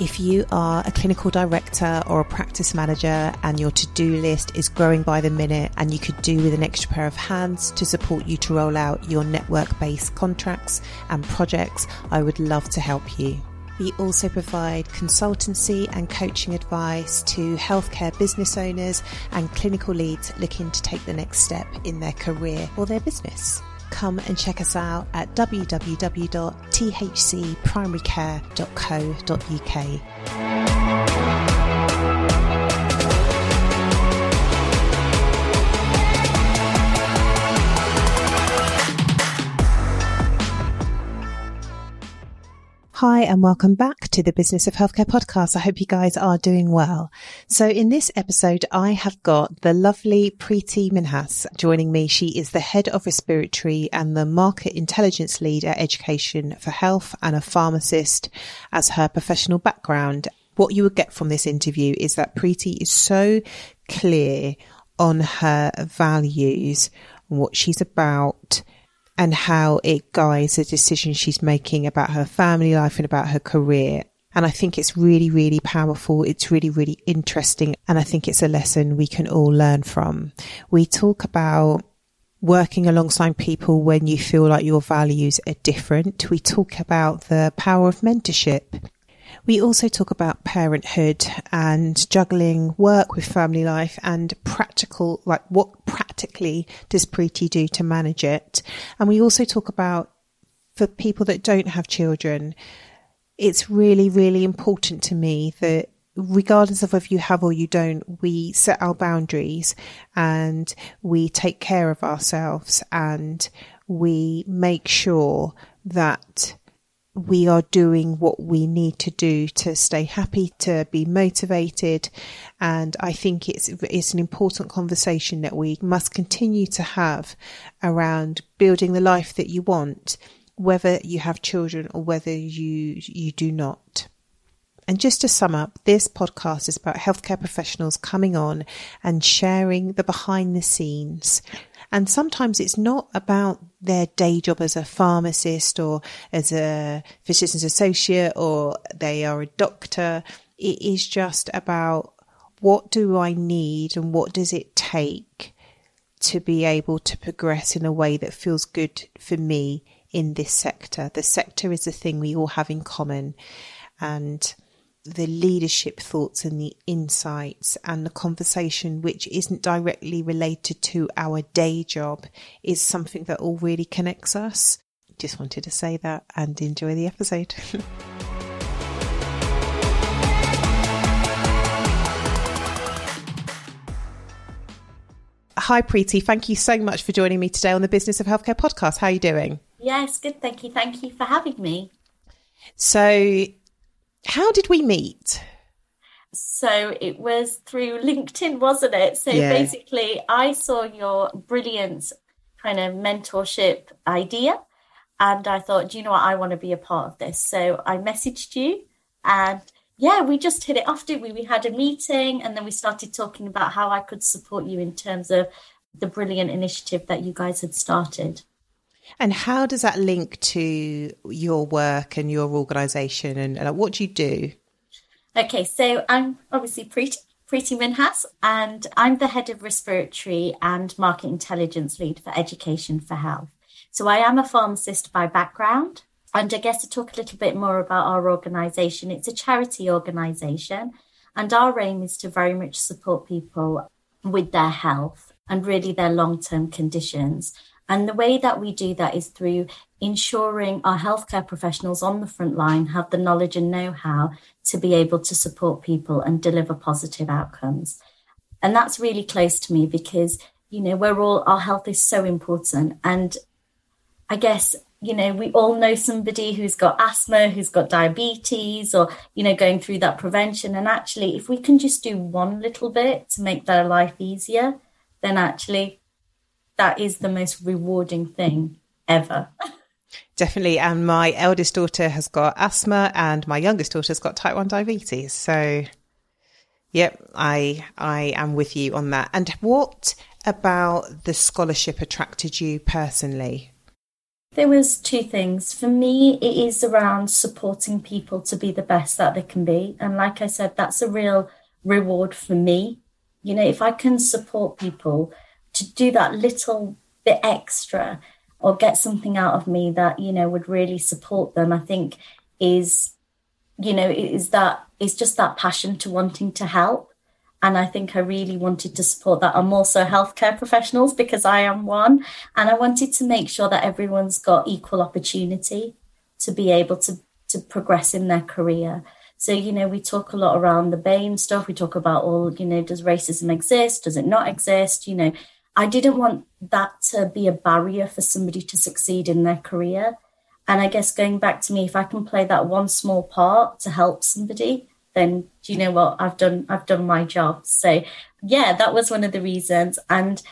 If you are a clinical director or a practice manager and your to do list is growing by the minute and you could do with an extra pair of hands to support you to roll out your network based contracts and projects, I would love to help you. We also provide consultancy and coaching advice to healthcare business owners and clinical leads looking to take the next step in their career or their business. Come and check us out at www.thcprimarycare.co.uk. Hi, and welcome back to the Business of Healthcare podcast. I hope you guys are doing well. So in this episode, I have got the lovely Preeti Minhas joining me. She is the head of respiratory and the market intelligence lead at Education for Health and a pharmacist as her professional background. What you would get from this interview is that Preeti is so clear on her values, what she's about, and how it guides the decisions she's making about her family life and about her career. And I think it's really, really powerful. It's really, really interesting. And I think it's a lesson we can all learn from. We talk about working alongside people when you feel like your values are different. We talk about the power of mentorship we also talk about parenthood and juggling work with family life and practical, like what practically does Preeti do to manage it? And we also talk about for people that don't have children, it's really, really important to me that regardless of if you have or you don't, we set our boundaries and we take care of ourselves and we make sure that we are doing what we need to do to stay happy, to be motivated. And I think it's, it's an important conversation that we must continue to have around building the life that you want, whether you have children or whether you, you do not. And just to sum up, this podcast is about healthcare professionals coming on and sharing the behind the scenes and sometimes it's not about their day job as a pharmacist or as a physician's associate or they are a doctor. It is just about what do I need and what does it take to be able to progress in a way that feels good for me in this sector. The sector is a thing we all have in common. And the leadership thoughts and the insights and the conversation, which isn't directly related to our day job, is something that all really connects us. Just wanted to say that and enjoy the episode. Hi, Preeti. Thank you so much for joining me today on the Business of Healthcare podcast. How are you doing? Yes, good. Thank you. Thank you for having me. So, how did we meet? So it was through LinkedIn, wasn't it? So yeah. basically, I saw your brilliant kind of mentorship idea. And I thought, do you know what? I want to be a part of this. So I messaged you and yeah, we just hit it off, didn't we? We had a meeting and then we started talking about how I could support you in terms of the brilliant initiative that you guys had started. And how does that link to your work and your organisation and, and, what do you do? Okay, so I'm obviously Preeti, Preeti Minhas and I'm the head of respiratory and market intelligence lead for Education for Health. So I am a pharmacist by background. And I guess to talk a little bit more about our organisation, it's a charity organisation and our aim is to very much support people with their health and really their long term conditions and the way that we do that is through ensuring our healthcare professionals on the front line have the knowledge and know how to be able to support people and deliver positive outcomes. And that's really close to me because, you know, we're all, our health is so important. And I guess you know, we all know somebody who's got asthma, who's got diabetes, or, you know, going through that prevention. And actually, if we can just do one little bit to make their life easier, then actually that is the most rewarding thing ever. Definitely. And my eldest daughter has got asthma and my youngest daughter has got type 1 diabetes. So, yep, I, I am with you on that. And what about the scholarship attracted you personally? There was two things. For me, it is around supporting people to be the best that they can be. And like I said, that's a real reward for me. You know, if I can support people to do that little bit extra or get something out of me that, you know, would really support them, I think is, you know, is that, is just that passion to wanting to help. And I think I really wanted to support that. I'm also healthcare professionals because I am one. And I wanted to make sure that everyone's got equal opportunity to be able to, to progress in their career. So, you know, we talk a lot around the BAME stuff. We talk about all, you know, does racism exist? Does it not exist? You know, I didn't want that to be a barrier for somebody to succeed in their career. And I guess going back to me, if I can play that one small part to help somebody, then do you know what I've done? I've done my job. So yeah, that was one of the reasons. And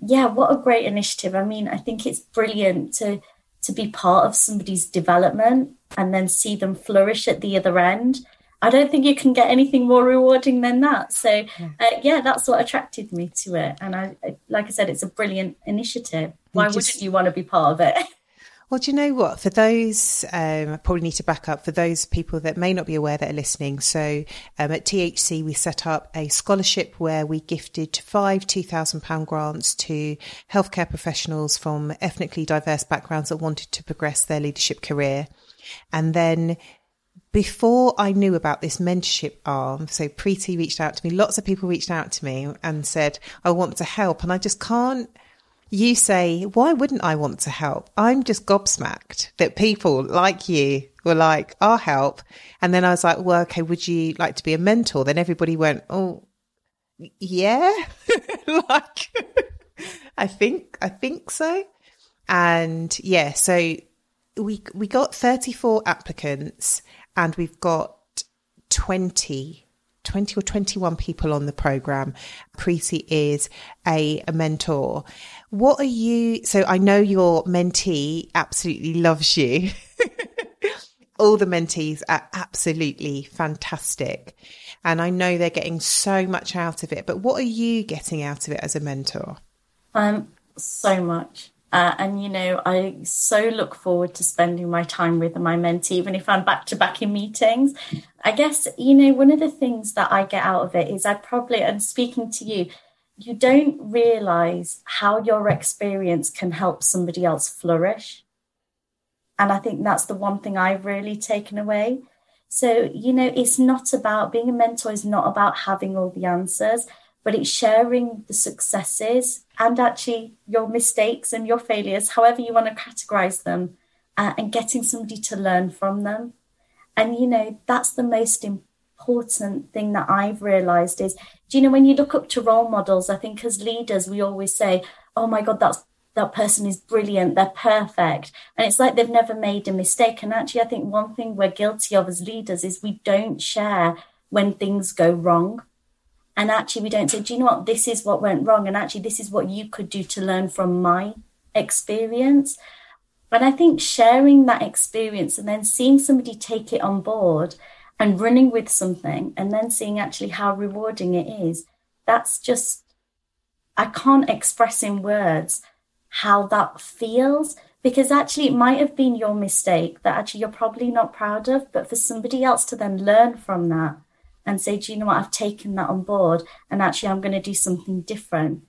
yeah, what a great initiative. I mean, I think it's brilliant to to be part of somebody's development and then see them flourish at the other end. I don't think you can get anything more rewarding than that. So, uh, yeah, that's what attracted me to it. And I, like I said, it's a brilliant initiative. Why just, wouldn't you want to be part of it? Well, do you know what? For those, um, I probably need to back up for those people that may not be aware that are listening. So, um, at THC, we set up a scholarship where we gifted five £2,000 grants to healthcare professionals from ethnically diverse backgrounds that wanted to progress their leadership career. And then before I knew about this mentorship arm, so Preeti reached out to me, lots of people reached out to me and said, I want to help. And I just can't you say, why wouldn't I want to help? I'm just gobsmacked that people like you were like, I'll help. And then I was like, well, okay, would you like to be a mentor? Then everybody went, oh, yeah, like, I think, I think so. And yeah, so we, we got 34 applicants and we've got 20 20 or 21 people on the program. Preeti is a, a mentor. What are you? So I know your mentee absolutely loves you. All the mentees are absolutely fantastic. And I know they're getting so much out of it. But what are you getting out of it as a mentor? Um, so much. Uh, and, you know, I so look forward to spending my time with my mentee, even if I'm back to back in meetings. I guess, you know, one of the things that I get out of it is I probably, and speaking to you, you don't realize how your experience can help somebody else flourish. And I think that's the one thing I've really taken away. So, you know, it's not about being a mentor, is not about having all the answers, but it's sharing the successes and actually your mistakes and your failures, however you want to categorize them, uh, and getting somebody to learn from them. And, you know, that's the most important thing that I've realized is, do you know, when you look up to role models, I think as leaders, we always say, oh my God, that's that person is brilliant, they're perfect. And it's like they've never made a mistake. And actually, I think one thing we're guilty of as leaders is we don't share when things go wrong. And actually, we don't say, do you know what? This is what went wrong. And actually, this is what you could do to learn from my experience. But I think sharing that experience and then seeing somebody take it on board and running with something and then seeing actually how rewarding it is that's just i can't express in words how that feels because actually it might have been your mistake that actually you're probably not proud of but for somebody else to then learn from that and say do you know what? I've taken that on board and actually i'm going to do something different.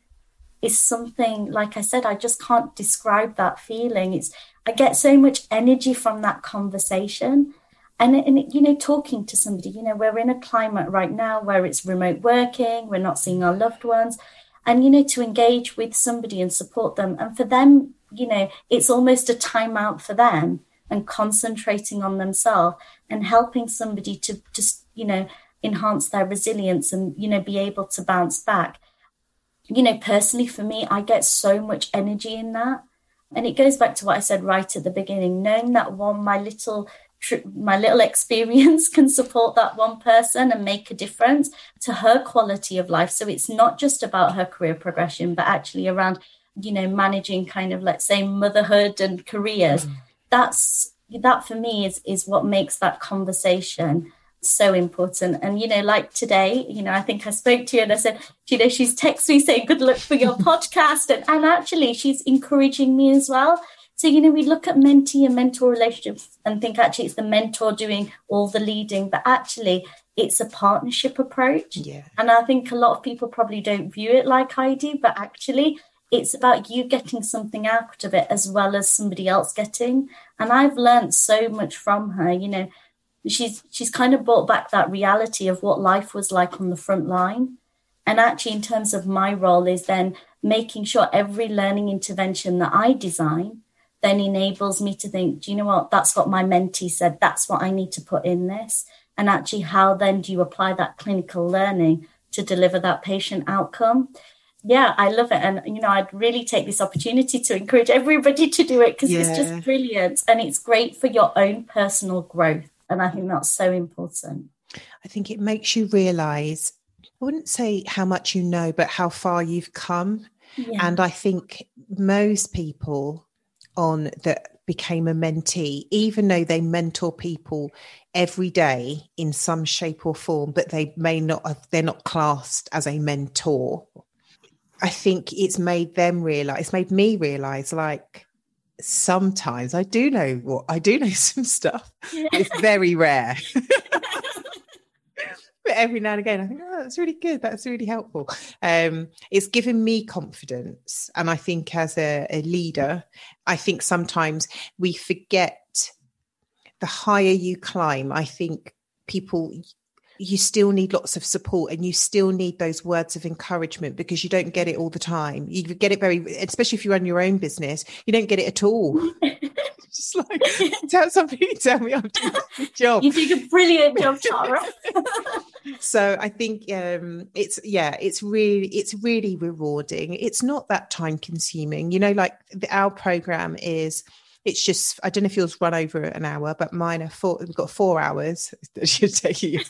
It's something like i said i just can't describe that feeling. It's i get so much energy from that conversation. And, and you know talking to somebody you know we're in a climate right now where it's remote working we're not seeing our loved ones. And you know to engage with somebody and support them and for them you know it's almost a timeout for them and concentrating on themselves and helping somebody to just you know enhance their resilience and you know be able to bounce back you know personally for me i get so much energy in that And it goes back to what I said right at the beginning, knowing that one, my little my little experience can support that one person and make a difference to her quality of life. So it's not just about her career progression, but actually around, you know, managing kind of, let's say, motherhood and careers. Mm. That's that for me is is what makes that conversation so important. And you know, like today, you know, I think I spoke to you and I said, you know, she's texted me saying good luck for your podcast. And, and actually she's encouraging me as well. So, you know, we look at mentee and mentor relationships and think actually it's the mentor doing all the leading, but actually it's a partnership approach. Yeah. And I think a lot of people probably don't view it like I do, but actually it's about you getting something out of it as well as somebody else getting. And I've learned so much from her, you know, she's she's kind of brought back that reality of what life was like on the front line. And actually in terms of my role is then making sure every learning intervention that I design then enables me to think, do you know what? That's what my mentee said. That's what I need to put in this. And actually, how then do you apply that clinical learning to deliver that patient outcome? Yeah, I love it. And, you know, I'd really take this opportunity to encourage everybody to do it because yeah. it's just brilliant and it's great for your own personal growth. And I think that's so important. I think it makes you realize, I wouldn't say how much you know, but how far you've come. Yeah. And I think most people on that became a mentee, even though they mentor people every day in some shape or form, but they may not have, they're not classed as a mentor. I think it's made them realize, it's made me realize like sometimes I do know what I do know some stuff. It's very rare. but every now and again I think, oh, that's really good. That's really helpful. Um, it's given me confidence. And I think as a, a leader, I think sometimes we forget the higher you climb, I think people you still need lots of support and you still need those words of encouragement because you don't get it all the time. You get it very, especially if you run your own business, you don't get it at all. Just like tell somebody, tell me I'm doing a good job. You did a brilliant job, Tara. so I think um, it's yeah, it's really it's really rewarding. It's not that time consuming. You know, like the, our program is it's just I don't know if yours run over an hour, but mine are four. We've got four hours. It should take you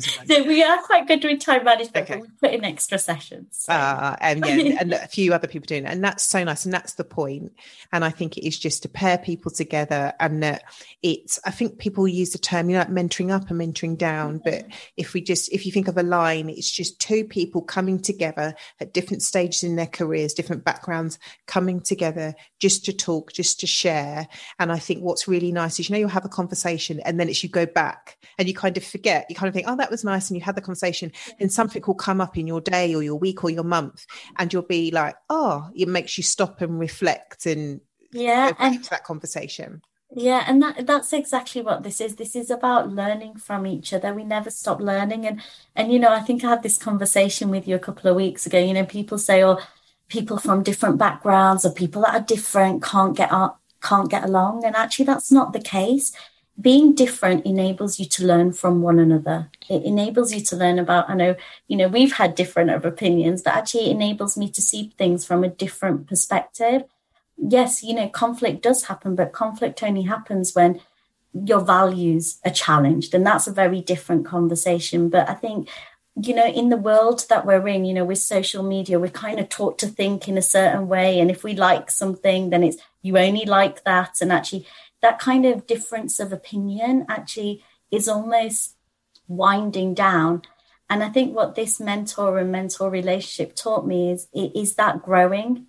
so we are quite good with time management, okay. but we put in extra sessions. So. Uh, and yeah, and a few other people doing it. And that's so nice. And that's the point. And I think it is just to pair people together and that it's, I think people use the term, you know, like mentoring up and mentoring down. Mm-hmm. But if we just, if you think of a line, it's just two people coming together at different stages in their careers, different backgrounds, coming together just to talk, just to share. And I think what's really nice is, you know, you'll have a conversation and then it's you go back and you kind of forget, you kind of think, oh, that was nice and you had the conversation then something will come up in your day or your week or your month and you'll be like oh it makes you stop and reflect and yeah and that conversation. Yeah and that that's exactly what this is. This is about learning from each other. We never stop learning and and you know i think i had this conversation with you a couple of weeks ago you know people say oh people from different backgrounds or people that are different can't get up can't get along and actually that's not the case being different enables you to learn from one another. It enables you to learn about, I know, you know, we've had different of opinions, but actually enables me to see things from a different perspective. Yes, you know, conflict does happen, but conflict only happens when your values are challenged. And that's a very different conversation. But I think, you know, in the world that we're in, you know, with social media, we're kind of taught to think in a certain way. And if we like something, then it's you only like that. And actually, that kind of difference of opinion actually is almost winding down. And I think what this mentor and mentor relationship taught me is is that growing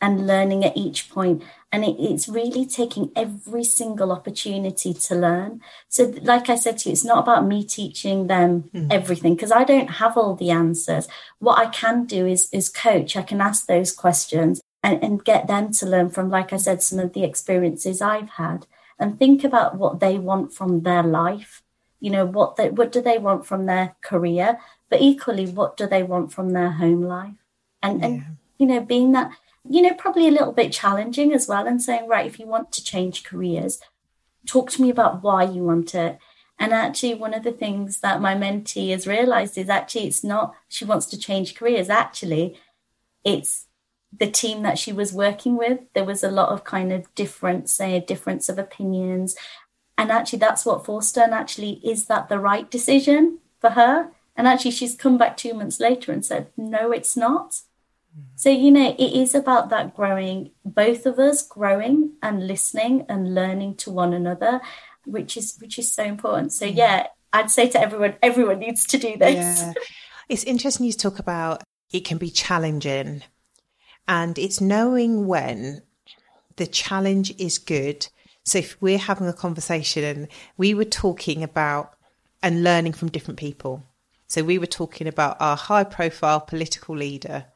and learning at each point. And it, it's really taking every single opportunity to learn. So, like I said to you, it's not about me teaching them mm. everything because I don't have all the answers. What I can do is is coach. I can ask those questions and, and get them to learn from, like I said, some of the experiences I've had and think about what they want from their life. You know, what they, what do they want from their career, but equally, what do they want from their home life? And, yeah. and, you know, being that, you know, probably a little bit challenging as well and saying, right, if you want to change careers, talk to me about why you want it. And actually, one of the things that my mentee has realized is actually it's not she wants to change careers. Actually, it's the team that she was working with, there was a lot of kind of difference, say, a difference of opinions. And actually, that's what forced her. And actually, is that the right decision for her? And actually, she's come back two months later and said, no, it's not. Mm. So, you know, it is about that growing, both of us growing and listening and learning to one another, which is which is so important. So mm. yeah, I'd say to everyone, everyone needs to do this. Yeah. It's interesting you talk about it can be challenging and it's knowing when the challenge is good. So if we're having a conversation and we were talking about and learning from different people. So we were talking about our high profile political leader.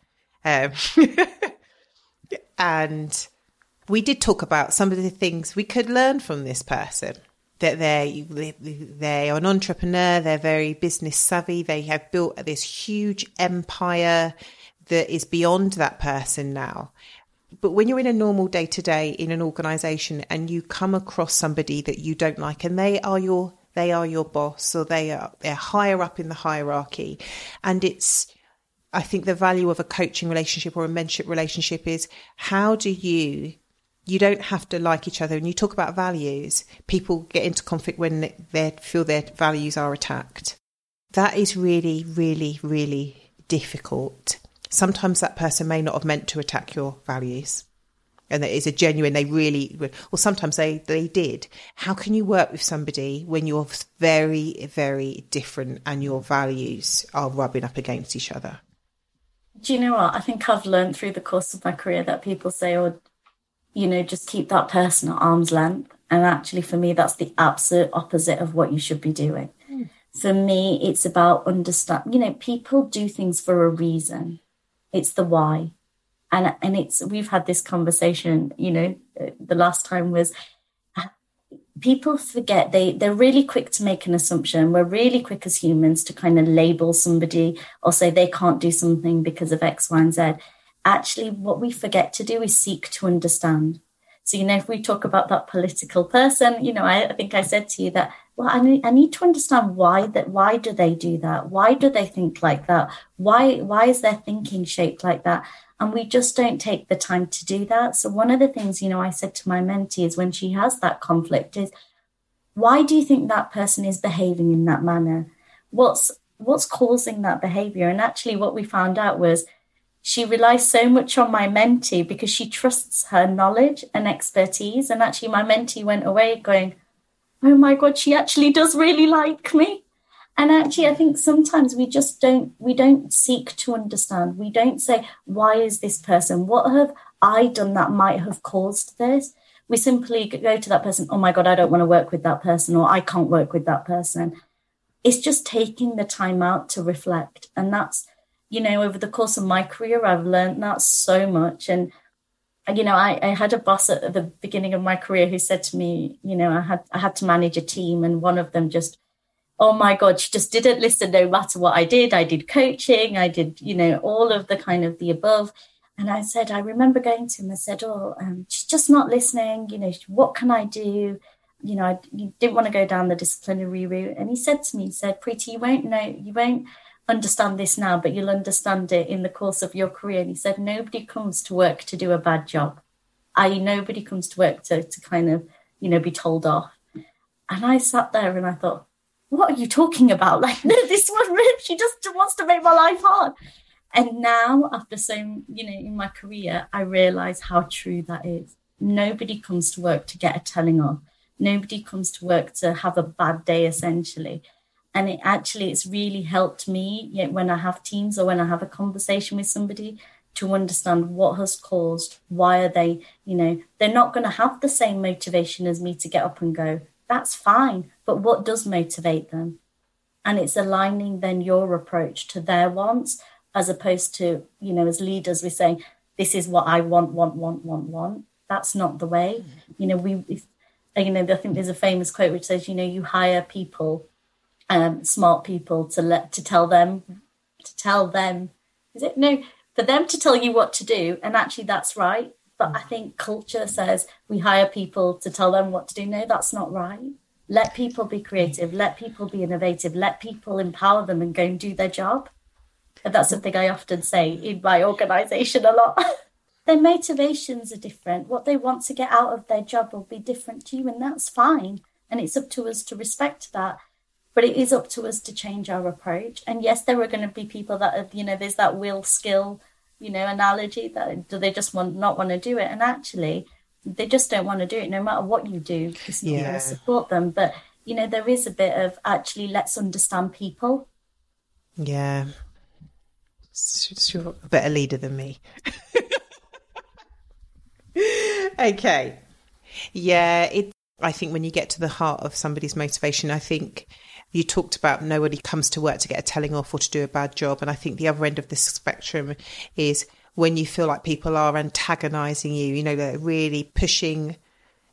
Um, and we did talk about some of the things we could learn from this person that they they are an entrepreneur they're very business savvy they have built this huge empire that is beyond that person now. But when you're in a normal day to day in an organization and you come across somebody that you don't like and they are your they are your boss or they are they're higher up in the hierarchy and it's I think the value of a coaching relationship or a mentorship relationship is how do you you don't have to like each other. And you talk about values, people get into conflict when they feel their values are attacked. That is really, really, really difficult sometimes that person may not have meant to attack your values and that is a genuine they really well, sometimes they they did. How can you work with somebody when you're very very different and your values are rubbing up against each other? Do you know what? I think i've learned through the course of my career that people say oh you know just keep that person at arm's length. And actually for me that's the absolute opposite of what you should be doing. Mm. for me it's about understand you know people do things for a reason it's the why. And and it's we've had this conversation you know the last time was people forget they they're really quick to make an assumption. We're really quick as humans to kind of label somebody or say they can't do something because of x y and z. Actually what we forget to do is seek to understand. So you know if we talk about that political person you know i, I think i said to you that well I need, I need to understand why that why do they do that? Why do they think like that? Why why is their thinking shaped like that? And we just don't take the time to do that. So one of the things you know i said to my mentee is when she has that conflict is why do you think that person is behaving in that manner? What's what's causing that behavior? And actually what we found out was she relies so much on my mentee because she trusts her knowledge and expertise. And actually my mentee went away going oh my god she actually does really like me. And actually i think sometimes we just don't we don't seek to understand. We don't say why is this person? What have i done that might have caused this? We simply go to that person oh my god i don't want to work with that person or i can't work with that person. It's just taking the time out to reflect. And that's you know over the course of my career i've learned that so much. And you know, I, I, had a boss at the beginning of my career who said to me, you know, I had I had to manage a team, and one of them just, oh my god, she just didn't listen no matter what I did. I did coaching, I did, you know, all of the kind of the above. And I said, I remember going to him and said, oh, um, she's just not listening. You know, what can I do? You know, I didn't want to go down the disciplinary route. And he said to me, he said, Preeti, you won't know, you won't understand this now, but you'll understand it in the course of your career. And he said, nobody comes to work to do a bad job. I nobody comes to work to, to kind of, you know, be told off. And I sat there and I thought, what are you talking about? Like, no, this one, she just wants to make my life hard. And now, after so, you know, in my career, I realize how true that is. Nobody comes to work to get a telling off. Nobody comes to work to have a bad day, essentially and it actually it's really helped me when i have teams or when i have a conversation with somebody to understand what has caused why are they you know they're not going to have the same motivation as me to get up and go. That's fine but what does motivate them? And it's aligning then your approach to their wants as opposed to you know as leaders we're saying this is what i want want want want want. That's not the way. Mm-hmm. You know we if, you know i think there's a famous quote which says you know you hire people um, smart people to let to tell them to tell them is it no for them to tell you what to do and actually that's right but i think culture says we hire people to tell them what to do no that's not right let people be creative let people be innovative let people empower them and go and do their job and that's something i often say in my organization a lot their motivations are different. What they want to get out of their job will be different to you, and that's fine. And it's up to us to respect that. But it is up to us to change our approach. And yes, there are going to be people that, are, you know, there's that will skill, you know, analogy that do they just want not want to do it? And actually, they just don't want to do it no matter what you do. Not yeah. going to support them. But, you know, there is a bit of actually let's understand people. Yeah. You're a better leader than me. okay. Yeah, it I think when you get to the heart of somebody's motivation, I think you talked about nobody comes to work to get a telling off or to do a bad job. And I think the other end of the spectrum is when you feel like people are antagonizing you, you know, they're really pushing,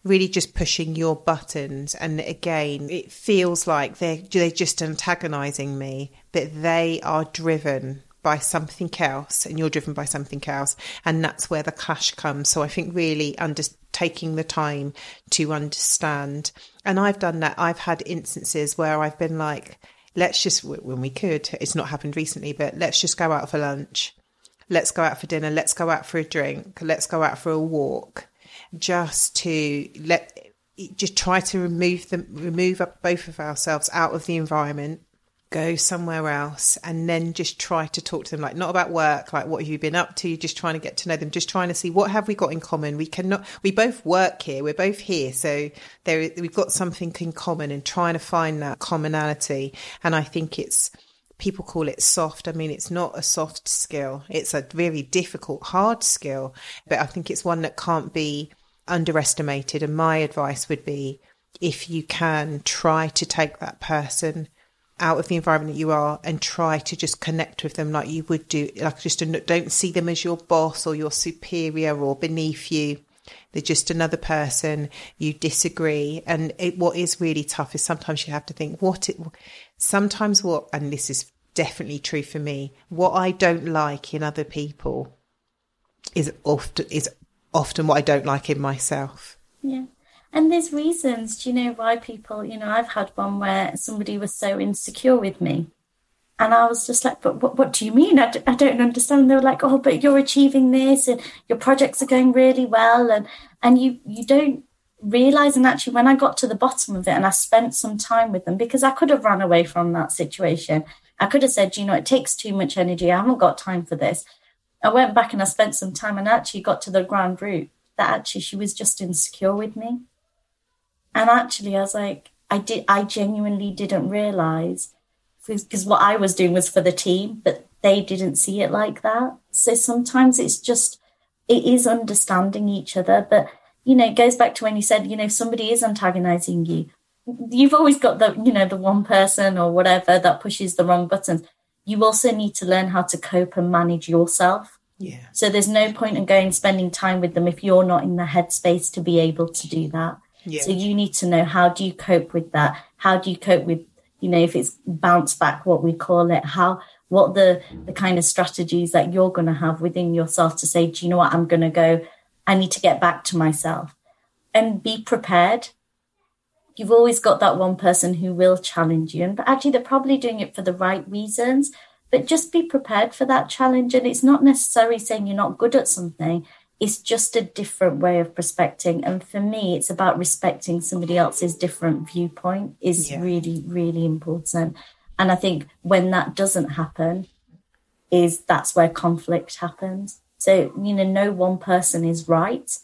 really just pushing your buttons. And again, it feels like they're, they're just antagonizing me, but they are driven by something else and you're driven by something else. And that's where the clash comes. So I think really under, taking the time to understand. And I've done that. I've had instances where I've been like, let's just, when we could, it's not happened recently, but let's just go out for lunch. Let's go out for dinner. Let's go out for a drink. Let's go out for a walk just to let, just try to remove them, remove both of ourselves out of the environment go somewhere else and then just try to talk to them like not about work like what have you been up to just trying to get to know them just trying to see what have we got in common. We cannot we both work here we're both here so there we've got something in common and trying to find that commonality. And i think it's people call it soft. I mean it's not a soft skill. It's a very difficult hard skill but i think it's one that can't be underestimated. And my advice would be if you can try to take that person out of the environment that you are and try to just connect with them like you would do like just don't see them as your boss or your superior or beneath you. They're just another person. You disagree. And it, what is really tough is sometimes you have to think what it sometimes what and this is definitely true for me what i don't like in other people is often is often what i don't like in myself. Yeah and there's reasons, do you know, why people, you know, I've had one where somebody was so insecure with me. And I was just like, but what, what do you mean? I d- I don't understand. They were like, oh, but you're achieving this and your projects are going really well. And, and you, you don't realize. And actually, when I got to the bottom of it and I spent some time with them, because I could have run away from that situation, I could have said, you know, it takes too much energy. I haven't got time for this. I went back and I spent some time and actually got to the ground root that actually she was just insecure with me. And actually, I was like, I did, I genuinely didn't realize because what I was doing was for the team, but they didn't see it like that. So sometimes it's just, it is understanding each other. But, you know, it goes back to when you said, you know, somebody is antagonizing you. You've always got the, you know, the one person or whatever that pushes the wrong buttons. You also need to learn how to cope and manage yourself. Yeah. So there's no point in going spending time with them if you're not in the headspace to be able to do that. Yeah. So you need to know how do you cope with that? How do you cope with, you know, if it's bounce back, what we call it, how, what the, the kind of strategies that you're going to have within yourself to say, do you know what? I'm going to go, I need to get back to myself and be prepared. You've always got that one person who will challenge you. And but actually, they're probably doing it for the right reasons, but just be prepared for that challenge. And it's not necessarily saying you're not good at something it's just a different way of prospecting. And for me it's about respecting somebody else's different viewpoint is yeah. really really important. And i think when that doesn't happen is that's where conflict happens. So you know no one person is right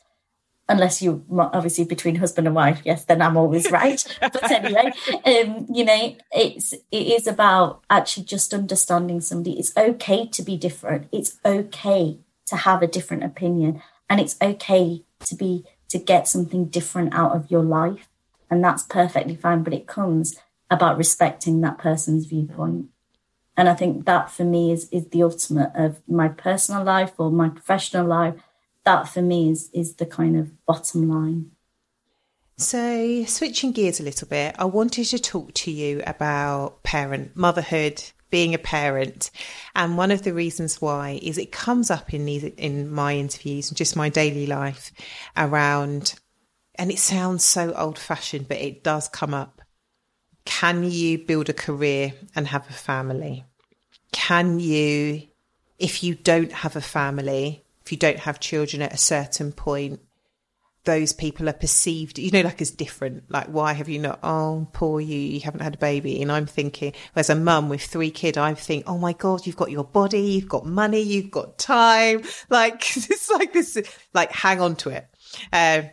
unless you obviously between husband and wife yes then i'm always right. But anyway um you know it's it is about actually just understanding somebody. It's okay to be different. It's okay to have a different opinion. And it's okay to be to get something different out of your life. And that's perfectly fine but it comes about respecting that person's viewpoint. And i think that for me is is the ultimate of my personal life or my professional life. That for me is is the kind of bottom line. So switching gears a little bit i wanted to talk to you about parent motherhood being a parent. And one of the reasons why is it comes up in these, in my interviews and just my daily life around, and it sounds so old fashioned, but it does come up. Can you build a career and have a family? Can you, if you don't have a family, if you don't have children at a certain point, those people are perceived, you know, like as different. Like, why have you not? Oh, poor you, you haven't had a baby. And I'm thinking, as a mum with three kids, I think, oh my God, you've got your body, you've got money, you've got time. Like, it's like this, like, hang on to it. Uh,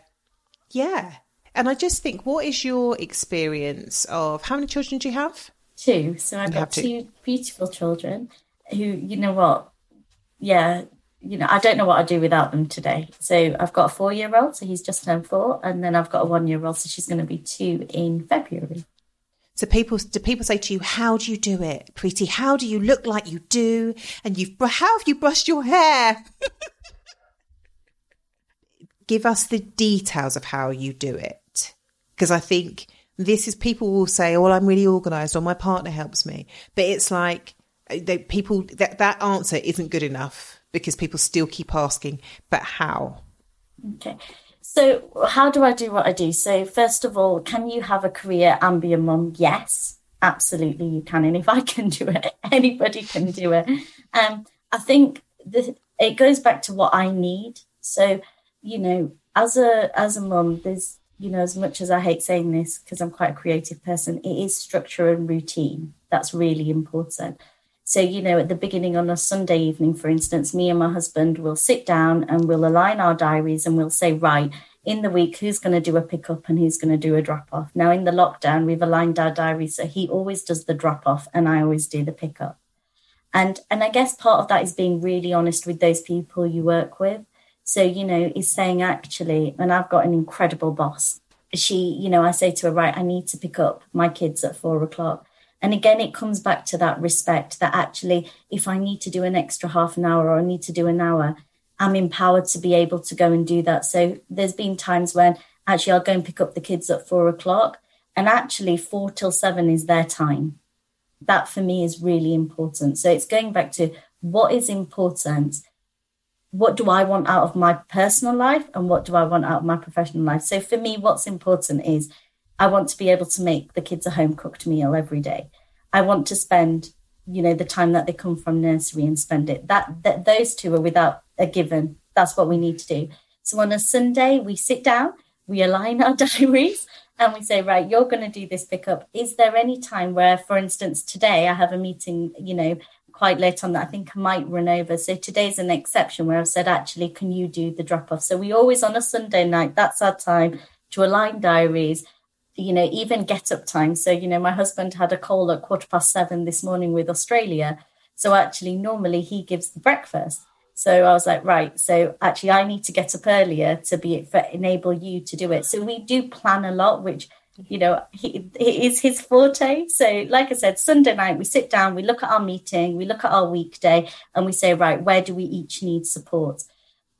yeah. And I just think, what is your experience of how many children do you have? Two. So I've got two beautiful children who, you know what? Yeah, you know, I don't know what I'd do without them today. So I've got a four year old, so he's just turned four, and then I've got a one year old, so she's going to be two in February. So people, do people say to you, "How do you do it, Preeti? How do you look like you do? And you've how have you brushed your hair?" Give us the details of how you do it, because I think this is people will say, "Oh, well, I'm really organised," or "My partner helps me," but it's like uh, they, people that that answer isn't good enough because people still keep asking, but how? Okay. So, how do I do what I do? So, first of all, can you have a career and be a mum? Yes, absolutely, you can. And if I can do it, anybody can do it. Um, I think the, it goes back to what I need. So, you know, as a as a mum, there's you know, as much as I hate saying this because I'm quite a creative person, it is structure and routine that's really important. So, you know, at the beginning on a Sunday evening, for instance, me and my husband will sit down and we'll align our diaries and we'll say, right, in the week, who's going to do a pickup and who's going to do a drop off. Now, in the lockdown, we've aligned our diaries. So he always does the drop off and I always do the pickup. And, and I guess part of that is being really honest with those people you work with. So, you know, is saying actually, and I've got an incredible boss. She, you know, I say to her, right, I need to pick up my kids at four o'clock. And again, it comes back to that respect that actually, if I need to do an extra half an hour or I need to do an hour, I'm empowered to be able to go and do that. So there's been times when actually I'll go and pick up the kids at four o'clock, and actually four till seven is their time. That for me is really important. So it's going back to what is important. What do I want out of my personal life and what do I want out of my professional life? So for me, what's important is I want to be able to make the kids a home cooked meal every day. I want to spend, you know, the time that they come from nursery and spend it. That, that those two are without a given. That's what we need to do. So on a Sunday, we sit down, we align our diaries, and we say, right, you're going to do this pickup. Is there any time where, for instance, today I have a meeting, you know, quite late on that. I think I might run over. So today's an exception where I've said, actually, can you do the drop off? So we always on a Sunday night, that's our time to align diaries you know, even get up time. So, you know, my husband had a call at quarter past seven this morning with Australia. So actually, normally he gives the breakfast. So I was like, right. So actually, I need to get up earlier to be for enable you to do it. So we do plan a lot, which you know he, he is his forte. So like I said, Sunday night we sit down, we look at our meeting, we look at our weekday, and we say, right, where do we each need support?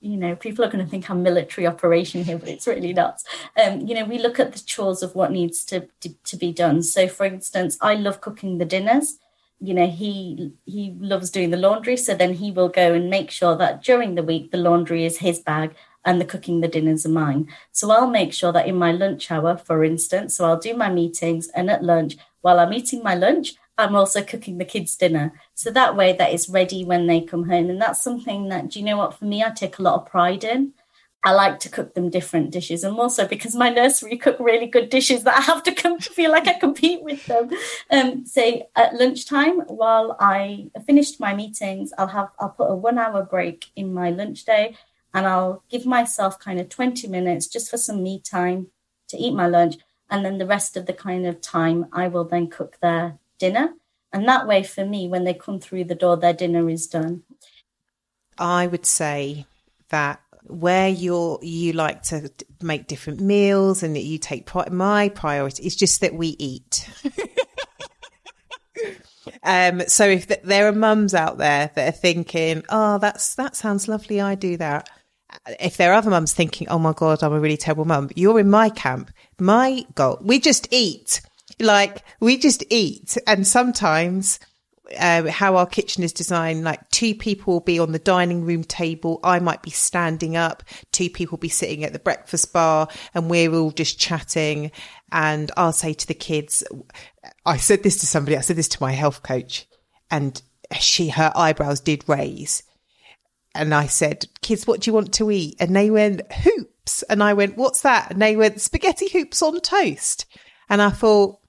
You know, people are going to think I'm military operation here, but it's really not. Um, you know, we look at the chores of what needs to, to, to be done. So, for instance, I love cooking the dinners. You know, he he loves doing the laundry, so then he will go and make sure that during the week the laundry is his bag and the cooking the dinners are mine. So I'll make sure that in my lunch hour, for instance, so I'll do my meetings and at lunch while I'm eating my lunch, I'm also cooking the kids' dinner. So that way that is ready when they come home. And that's something that, do you know what, for me, I take a lot of pride in. I like to cook them different dishes, and also because my nursery cook really good dishes that I have to come feel like I compete with them. Um, say at lunchtime, while I finished my meetings, I'll have I'll put a one hour break in my lunch day, and I'll give myself kind of twenty minutes just for some me time to eat my lunch, and then the rest of the kind of time I will then cook their dinner. And that way, for me, when they come through the door, their dinner is done. I would say that where you're you like to make different meals and that you take pri- my priority is just that we eat. um, so if th- there are mums out there that are thinking, "Oh, that's that sounds lovely, I do that." If there are other mums thinking, "Oh my god, I'm a really terrible mum," you're in my camp. My goal, we just eat like we just eat and sometimes uh, how our kitchen is designed, like two people will be on the dining room table. I might be standing up. Two people will be sitting at the breakfast bar and we're all just chatting. And I'll say to the kids, I said this to somebody, I said this to my health coach and she, her eyebrows did raise. and I said, kids, what do you want to eat? And they went, hoops. And I went, what's that? And they went, spaghetti hoops on toast. And I thought,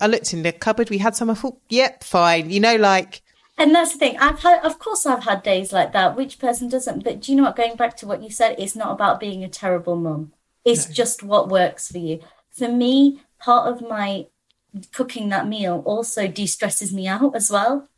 I looked in the cupboard, we had some, I thought, yep, fine. You know, like. And that's the thing. I've had, of course, I've had days like that. Which person doesn't? But do you know what? Going back to what you said, it's not about being a terrible mum. It's no. just what works for you. For me, part of my cooking that meal also de-stresses me out as well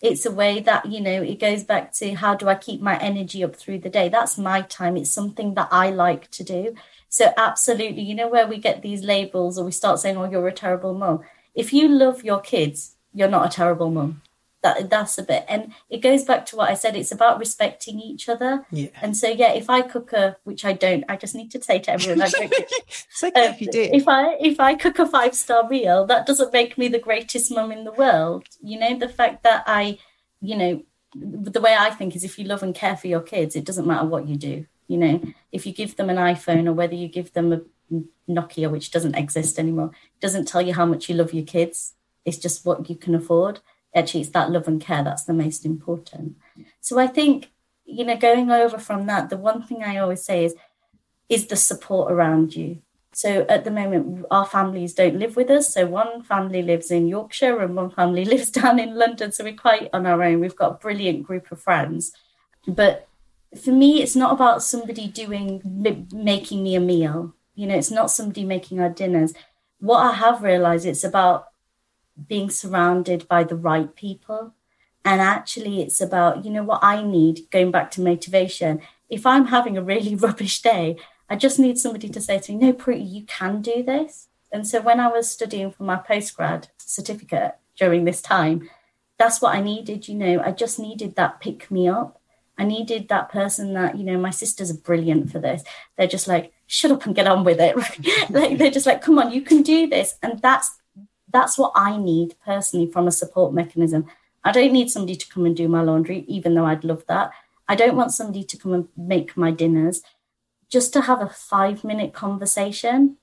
it's a way that you know it goes back to how do i keep my energy up through the day that's my time it's something that i like to do so absolutely you know where we get these labels or we start saying oh you're a terrible mom if you love your kids you're not a terrible mom that that's a bit and it goes back to what i said it's about respecting each other. Yeah. and so yeah if i cook a which i don't i just need to say to everyone I cook. It's okay um, if you do. if i if i cook a five star meal that doesn't make me the greatest mum in the world. You know the fact that i you know the way i think is if you love and care for your kids it doesn't matter what you do. You know if you give them an iphone or whether you give them a nokia which doesn't exist anymore. Doesn't tell you how much you love your kids. It's just what you can afford. Actually it's that love and care that's the most important. So i think you know going over from that the one thing i always say is is the support around you. So at the moment our families don't live with us. So one family lives in yorkshire and one family lives down in london. So we're quite on our own. We've got a brilliant group of friends. But for me it's not about somebody doing making me a meal you know it's not somebody making our dinners what i have realized it's about being surrounded by the right people. And actually, it's about, you know, what I need, going back to motivation. If I'm having a really rubbish day, I just need somebody to say to me, no, Preeti, you can do this. And so when I was studying for my postgrad certificate during this time, that's what I needed. You know, I just needed that pick me up. I needed that person that, you know, my sisters are brilliant for this. They're just like, shut up and get on with it. like, they're just like, come on, you can do this. And that's that's what I need personally from a support mechanism. I don't need somebody to come and do my laundry, even though I'd love that. I don't want somebody to come and make my dinners. Just to have a five minute conversation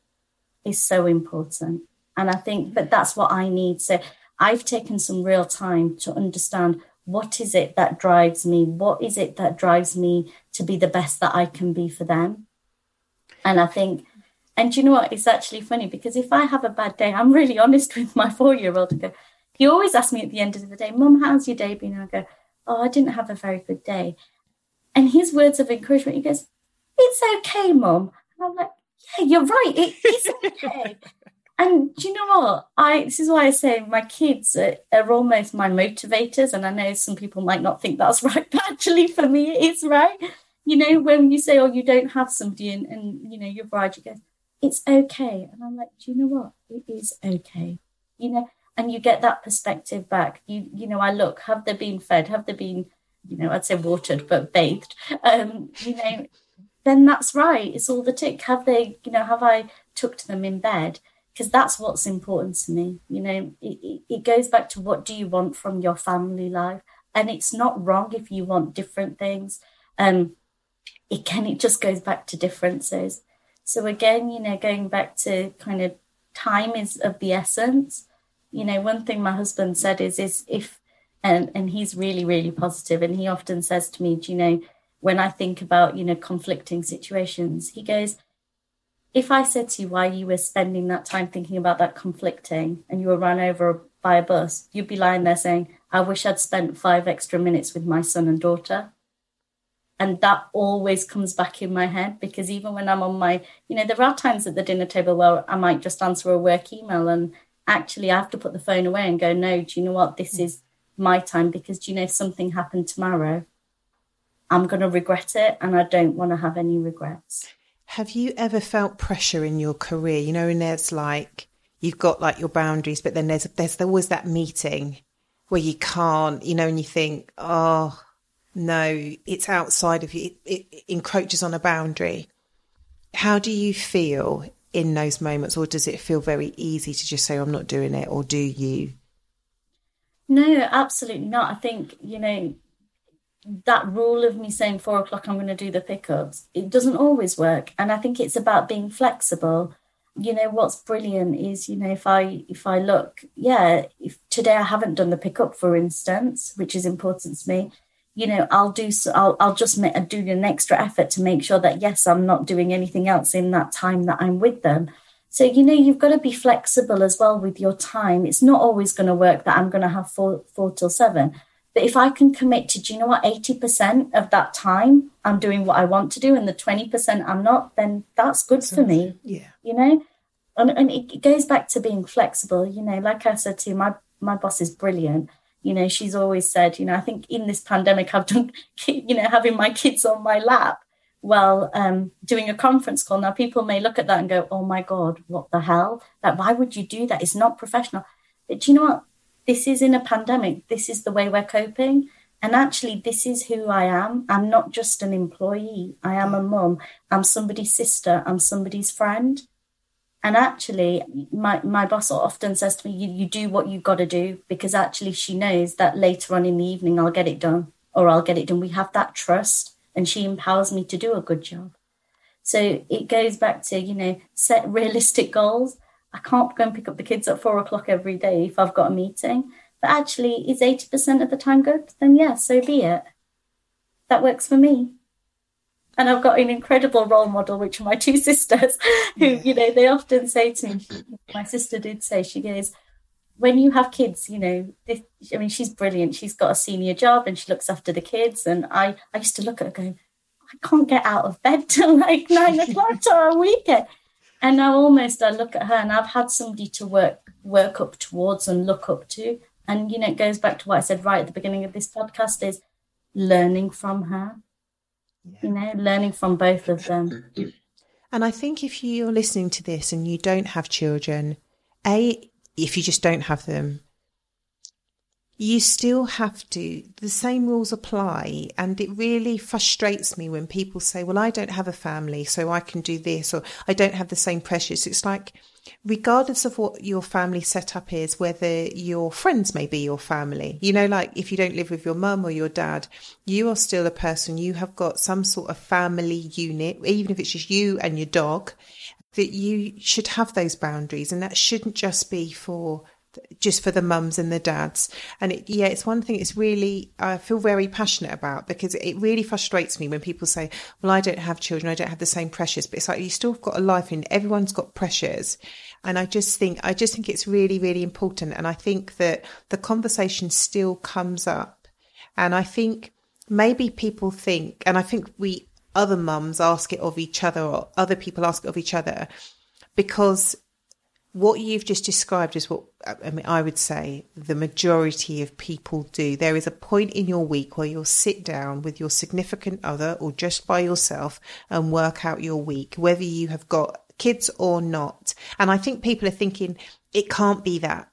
is so important. And I think, but that's what I need. So I've taken some real time to understand what is it that drives me? What is it that drives me to be the best that I can be for them? And I think and you know what? It's actually funny because if I have a bad day, I'm really honest with my four year old. Go, he always asks me at the end of the day, Mum, how's your day been? And I go, Oh, I didn't have a very good day. And his words of encouragement, he goes, It's okay, Mum. And I'm like, Yeah, you're right. It is okay. and do you know what? I this is why I say my kids are, are almost my motivators. And I know some people might not think that's right, but actually for me it is right. You know, when you say, Oh, you don't have somebody and, and you know, your bride, you go, it's okay. And I'm like, do you know what? It is okay. You know, and you get that perspective back. You, you know, I look, have they been fed? Have they been, you know, I'd say watered, but bathed? Um, you know, then that's right. It's all the tick. Have they, you know, have I tucked them in bed? Because that's what's important to me. You know, it, it goes back to what do you want from your family life? And it's not wrong if you want different things. Um, can, it just goes back to differences so again, you know, going back to kind of time is of the essence. You know, one thing my husband said is is if and and he's really really positive and he often says to me, do you know, when I think about, you know, conflicting situations, he goes, if I said to you why you were spending that time thinking about that conflicting and you were run over by a bus, you'd be lying there saying, I wish I'd spent five extra minutes with my son and daughter and that always comes back in my head because even when I'm on my, you know, there are times at the dinner table where I might just answer a work email and actually I have to put the phone away and go, no, do you know what? This hmm. is my time because do you know if something happened tomorrow, I'm going to regret it and I don't want to have any regrets. Have you ever felt pressure in your career? You know, and there's like, you've got like your boundaries, but then there's, there's always that meeting where you can't, you know, and you think, oh, no, it's outside of you, it, it encroaches on a boundary. How do you feel in those moments, or does it feel very easy to just say, I'm not doing it, or do you? No, absolutely not. I think, you know, that rule of me saying four o'clock, I'm going to do the pickups, it doesn't always work. And I think it's about being flexible. You know, what's brilliant is, you know, if I, if I look, yeah, if today I haven't done the pickup, for instance, which is important to me, you know, I'll do so, I'll, I'll just make, do an extra effort to make sure that, yes, I'm not doing anything else in that time that I'm with them. So, you know, you've got to be flexible as well with your time. It's not always going to work that I'm going to have four, four till seven. But if I can commit to, do you know what, 80% of that time I'm doing what I want to do and the 20% I'm not, then that's good for me. Yeah. You know? And, and it goes back to being flexible. You know, like I said to you, my, my boss is brilliant you know she's always said you know i think in this pandemic i've done you know having my kids on my lap while um, doing a conference call. Now people may look at that and go oh my god what the hell? Like why would you do that? It's not professional. But do you know what? This is in a pandemic. This is the way we're coping. And actually this is who i am. I'm not just an employee. I am a mum. I'm somebody's sister. I'm somebody's friend and actually, my, my boss often says to me, you, you do what you've got to do because actually she knows that later on in the evening I'll get it done or I'll get it done. We have that trust and she empowers me to do a good job. So it goes back to, you know, set realistic goals. I can't go and pick up the kids at four o'clock every day if I've got a meeting. But actually, is 80% of the time good? Then yeah, so be it. That works for me and I've got an incredible role model, which are my two sisters, who, you know, they often say to me, my sister did say, she goes, when you have kids, you know, this, I mean, she's brilliant. She's got a senior job and she looks after the kids. And I, I used to look at her going, I can't get out of bed till like nine o'clock to a weekend. And now almost I look at her and I've had somebody to work work up towards and look up to. And you know, it goes back to what I said right at the beginning of this podcast is learning from her. You know, learning from both of them. And I think if you're listening to this and you don't have children, A, if you just don't have them, you still have to, the same rules apply. And it really frustrates me when people say, well, I don't have a family, so I can do this, or I don't have the same pressures. It's like, regardless of what your family setup is, whether your friends may be your family, you know, like if you don't live with your mum or your dad, you are still a person. You have got some sort of family unit, even if it's just you and your dog, that you should have those boundaries. And that shouldn't just be for just for the mums and the dads. And it, yeah, it's one thing it's really, I feel very passionate about because it really frustrates me when people say, well, I don't have children. I don't have the same pressures, but it's like, you still have got a life and everyone's got pressures. And I just think, I just think it's really, really important. And I think that the conversation still comes up. And I think maybe people think, and I think we other mums ask it of each other or other people ask it of each other because what you've just described is what I mean, I would say the majority of people do. There is a point in your week where you'll sit down with your significant other or just by yourself and work out your week, whether you have got kids or not. And I think people are thinking it can't be that.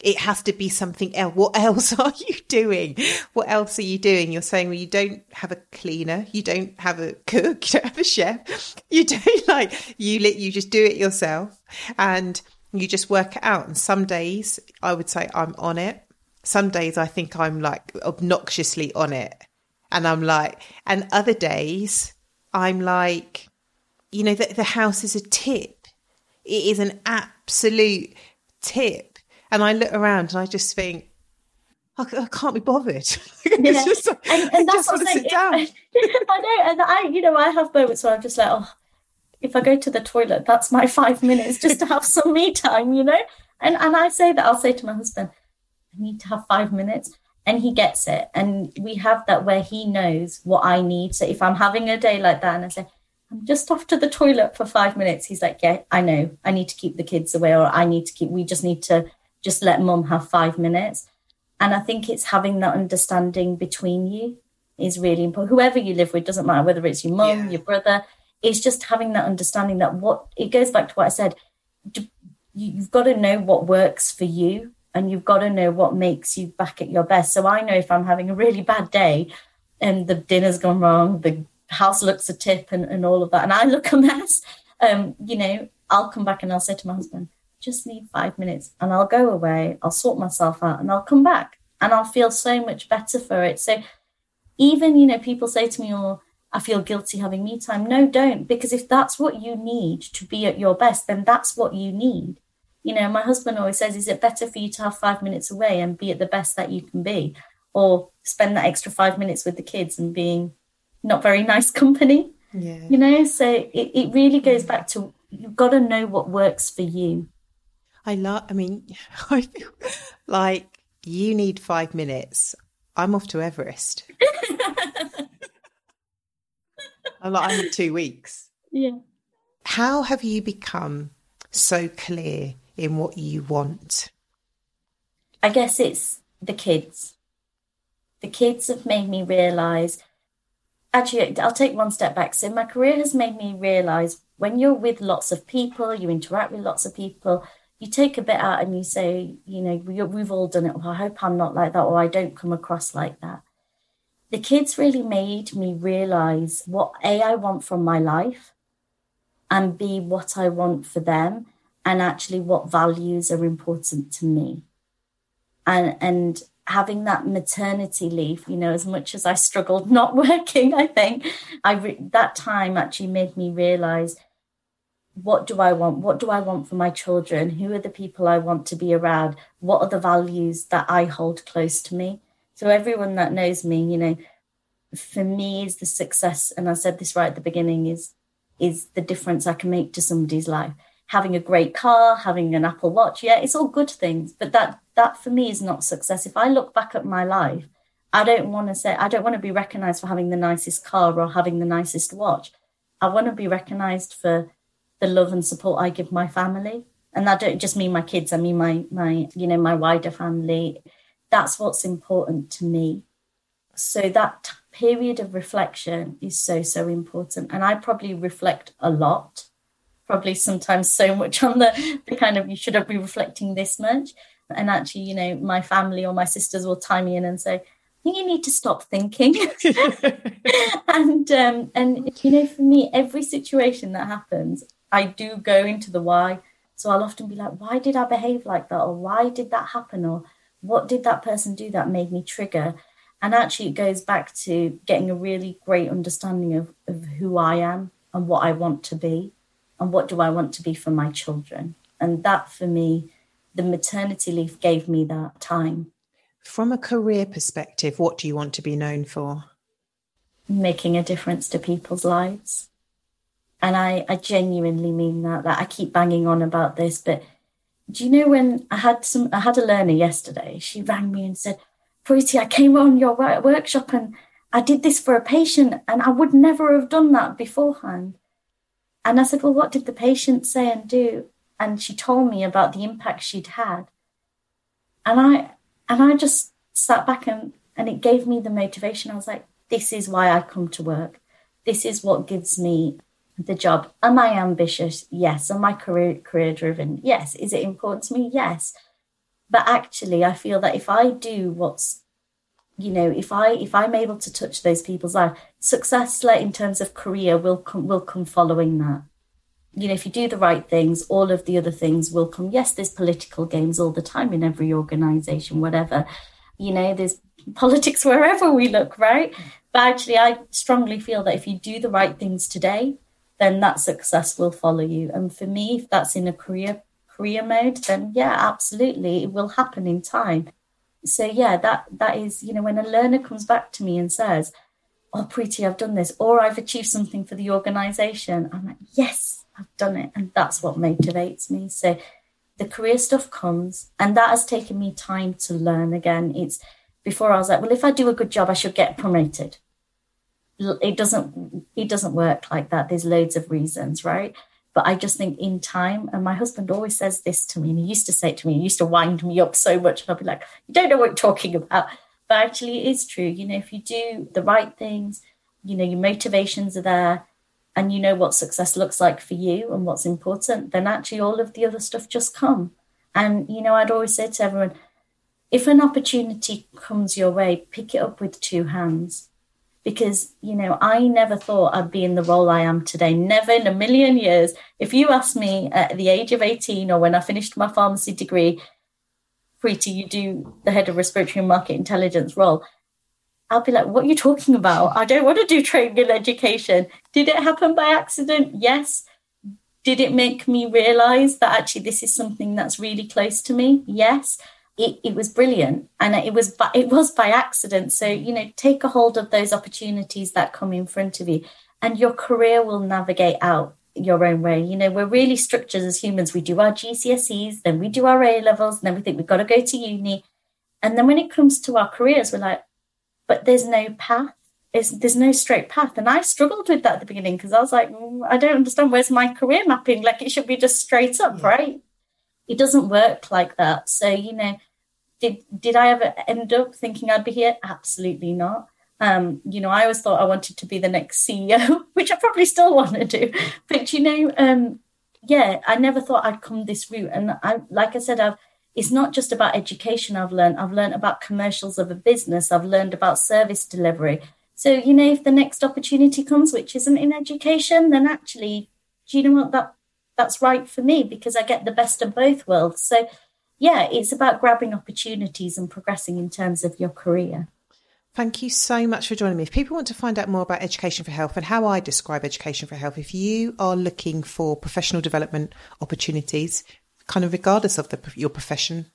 It has to be something else. What else are you doing? What else are you doing? You're saying, well, you don't have a cleaner, you don't have a cook, you don't have a chef, you don't like you. You just do it yourself, and you just work it out. And some days I would say I'm on it. Some days I think I'm like obnoxiously on it, and I'm like, and other days I'm like, you know, the, the house is a tip. It is an absolute tip. And I look around and I just think, I, I can't be bothered. Yeah. just, and, and that's what I'm saying. I know, and I, you know, I have moments where I'm just like, oh, if I go to the toilet, that's my five minutes just to have some me time, you know. And and I say that I'll say to my husband, I need to have five minutes, and he gets it. And we have that where he knows what I need. So if I'm having a day like that, and I say, I'm just off to the toilet for five minutes. He's like, Yeah, I know. I need to keep the kids away, or I need to keep, we just need to just let mum have five minutes. And I think it's having that understanding between you is really important. Whoever you live with, doesn't matter whether it's your mum, yeah. your brother, it's just having that understanding that what it goes back to what I said. You've got to know what works for you and you've got to know what makes you back at your best. So I know if I'm having a really bad day and the dinner's gone wrong, the house looks a tip and, and all of that. And I look a mess. Um, you know, I'll come back and I'll say to my husband, just need five minutes and I'll go away, I'll sort myself out and I'll come back and I'll feel so much better for it. So even, you know, people say to me, oh, I feel guilty having me time. No, don't, because if that's what you need to be at your best, then that's what you need. You know, my husband always says, is it better for you to have five minutes away and be at the best that you can be? Or spend that extra five minutes with the kids and being not very nice company. Yeah. You know, so it, it really goes back to you've got to know what works for you. I love, I mean, I feel like you need five minutes. I'm off to Everest. I'm like, I need two weeks. Yeah. How have you become so clear in what you want? I guess it's the kids. The kids have made me realize. Actually, I'll take one step back. So, my career has made me realize when you're with lots of people, you interact with lots of people, you take a bit out and you say, you know, we, we've all done it. Well, I hope I'm not like that, or I don't come across like that. The kids really made me realize what A, I want from my life, and B, what I want for them, and actually what values are important to me. And, and having that maternity leave, you know, as much as I struggled not working, I think I re- that time actually made me realize what do I want? What do I want for my children? Who are the people I want to be around? What are the values that I hold close to me? So everyone that knows me, you know, for me is the success, and I said this right at the beginning, is is the difference I can make to somebody's life. Having a great car, having an Apple Watch, yeah, it's all good things, but that that for me is not success. If I look back at my life, I don't want to say I don't want to be recognized for having the nicest car or having the nicest watch. I want to be recognized for the love and support I give my family. And that don't just mean my kids, I mean my my, you know, my wider family. That's what's important to me. So that period of reflection is so, so important. And I probably reflect a lot, probably sometimes so much on the, the kind of you shouldn't be reflecting this much. And actually, you know, my family or my sisters will tie me in and say, I think you need to stop thinking. and um, and you know, for me, every situation that happens, I do go into the why. So I'll often be like, why did I behave like that? Or why did that happen? Or what did that person do that made me trigger? And actually, it goes back to getting a really great understanding of, of who I am and what I want to be and what do I want to be for my children. And that for me, the maternity leave gave me that time. From a career perspective, what do you want to be known for? Making a difference to people's lives and I, I genuinely mean that. Like I keep banging on about this, but do you know when I had some? I had a learner yesterday. She rang me and said, "Preeti, I came on your workshop and I did this for a patient, and I would never have done that beforehand." And I said, "Well, what did the patient say and do?" And she told me about the impact she'd had, and I and I just sat back and and it gave me the motivation. I was like, "This is why I come to work. This is what gives me the job. Am I ambitious? Yes. Am I career career driven? Yes. Is it important to me? Yes. But actually, I feel that if I do what's you know, if I if I'm able to touch those people's life, success in terms of career will come will come following that. You know, if you do the right things, all of the other things will come. Yes, there's political games all the time in every organization, whatever. You know, there's politics wherever we look, right? But actually, I strongly feel that if you do the right things today, then that success will follow you. And for me, if that's in a career career mode, then yeah, absolutely, it will happen in time. So yeah, that that is, you know, when a learner comes back to me and says, "Oh, Preeti, I've done this," or "I've achieved something for the organisation," I'm like, "Yes, I've done it," and that's what motivates me. So the career stuff comes, and that has taken me time to learn. Again, it's before I was like, "Well, if I do a good job, I should get promoted." It doesn't it doesn't work like that. There's loads of reasons right? But i just think in time and my husband always says this to me and he used to say it to me he used to wind me up so much and i'd be like you don't know what you're talking about. But actually it is true. You know if you do the right things you know your motivations are there and you know what success looks like for you and what's important then actually all of the other stuff just come. And you know i'd always say to everyone if an opportunity comes your way pick it up with two hands because you know i never thought i'd be in the role i am today never in a million years. If you asked me at the age of 18 or when i finished my pharmacy degree Preeti, you do the head of respiratory and market intelligence role i'll be like what are you talking about? I don't want to do training and education. Did it happen by accident? Yes. Did it make me realize that actually this is something that's really close to me? Yes it, it was brilliant. And it was by, it was by accident. So you know take a hold of those opportunities that come in front of you and your career will navigate out your own way. You know we're really structured as humans. We do our gcse's then we do our a levels and then we think we've got to go to uni. And then when it comes to our careers we're like but there's no path. It's, there's no straight path. And i struggled with that at the beginning because i was like mm, i don't understand. Where's my career mapping? Like it should be just straight up yeah. right it doesn't work like that. So, you know, did did I ever end up thinking I'd be here? Absolutely not. Um, you know, I always thought I wanted to be the next CEO, which I probably still want to do. But you know, um, yeah, I never thought I'd come this route. And I, like I said, I've it's not just about education. I've learned. I've learned about commercials of a business. I've learned about service delivery. So you know, if the next opportunity comes, which isn't in education, then actually, do you know what that that's right for me because I get the best of both worlds. So, yeah, it's about grabbing opportunities and progressing in terms of your career. Thank you so much for joining me. If people want to find out more about Education for Health and how I describe Education for Health, if you are looking for professional development opportunities, kind of regardless of the, your profession,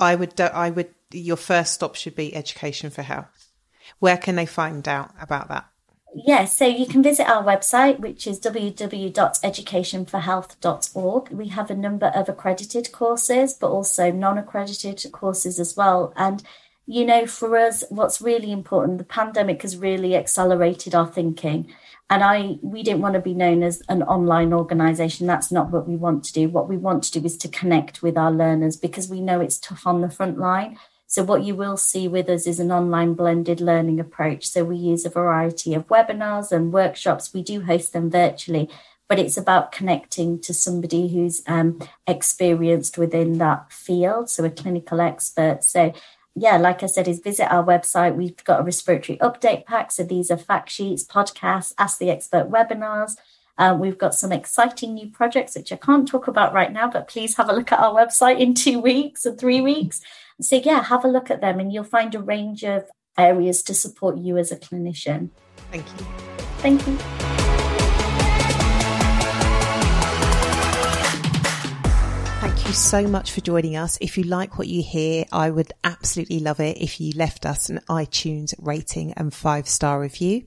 I would, I would, your first stop should be Education for Health. Where can they find out about that? Yes, so you can visit our website, which is www.educationforhealth.org. We have a number of accredited courses, but also non accredited courses as well. And, you know, for us, what's really important, the pandemic has really accelerated our thinking. And I, we didn't want to be known as an online organization. That's not what we want to do. What we want to do is to connect with our learners because we know it's tough on the front line. So, what you will see with us is an online blended learning approach. So, we use a variety of webinars and workshops. We do host them virtually, but it's about connecting to somebody who's um, experienced within that field, so a clinical expert. So, yeah, like I said, is visit our website. We've got a respiratory update pack. So, these are fact sheets, podcasts, Ask the Expert webinars. Uh, we've got some exciting new projects, which I can't talk about right now, but please have a look at our website in two weeks or three weeks. So, yeah, have a look at them and you'll find a range of areas to support you as a clinician. Thank you. Thank you. Thank you so much for joining us. If you like what you hear, I would absolutely love it if you left us an iTunes rating and five star review.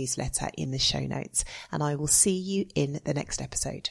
newsletter in the show notes, and I will see you in the next episode.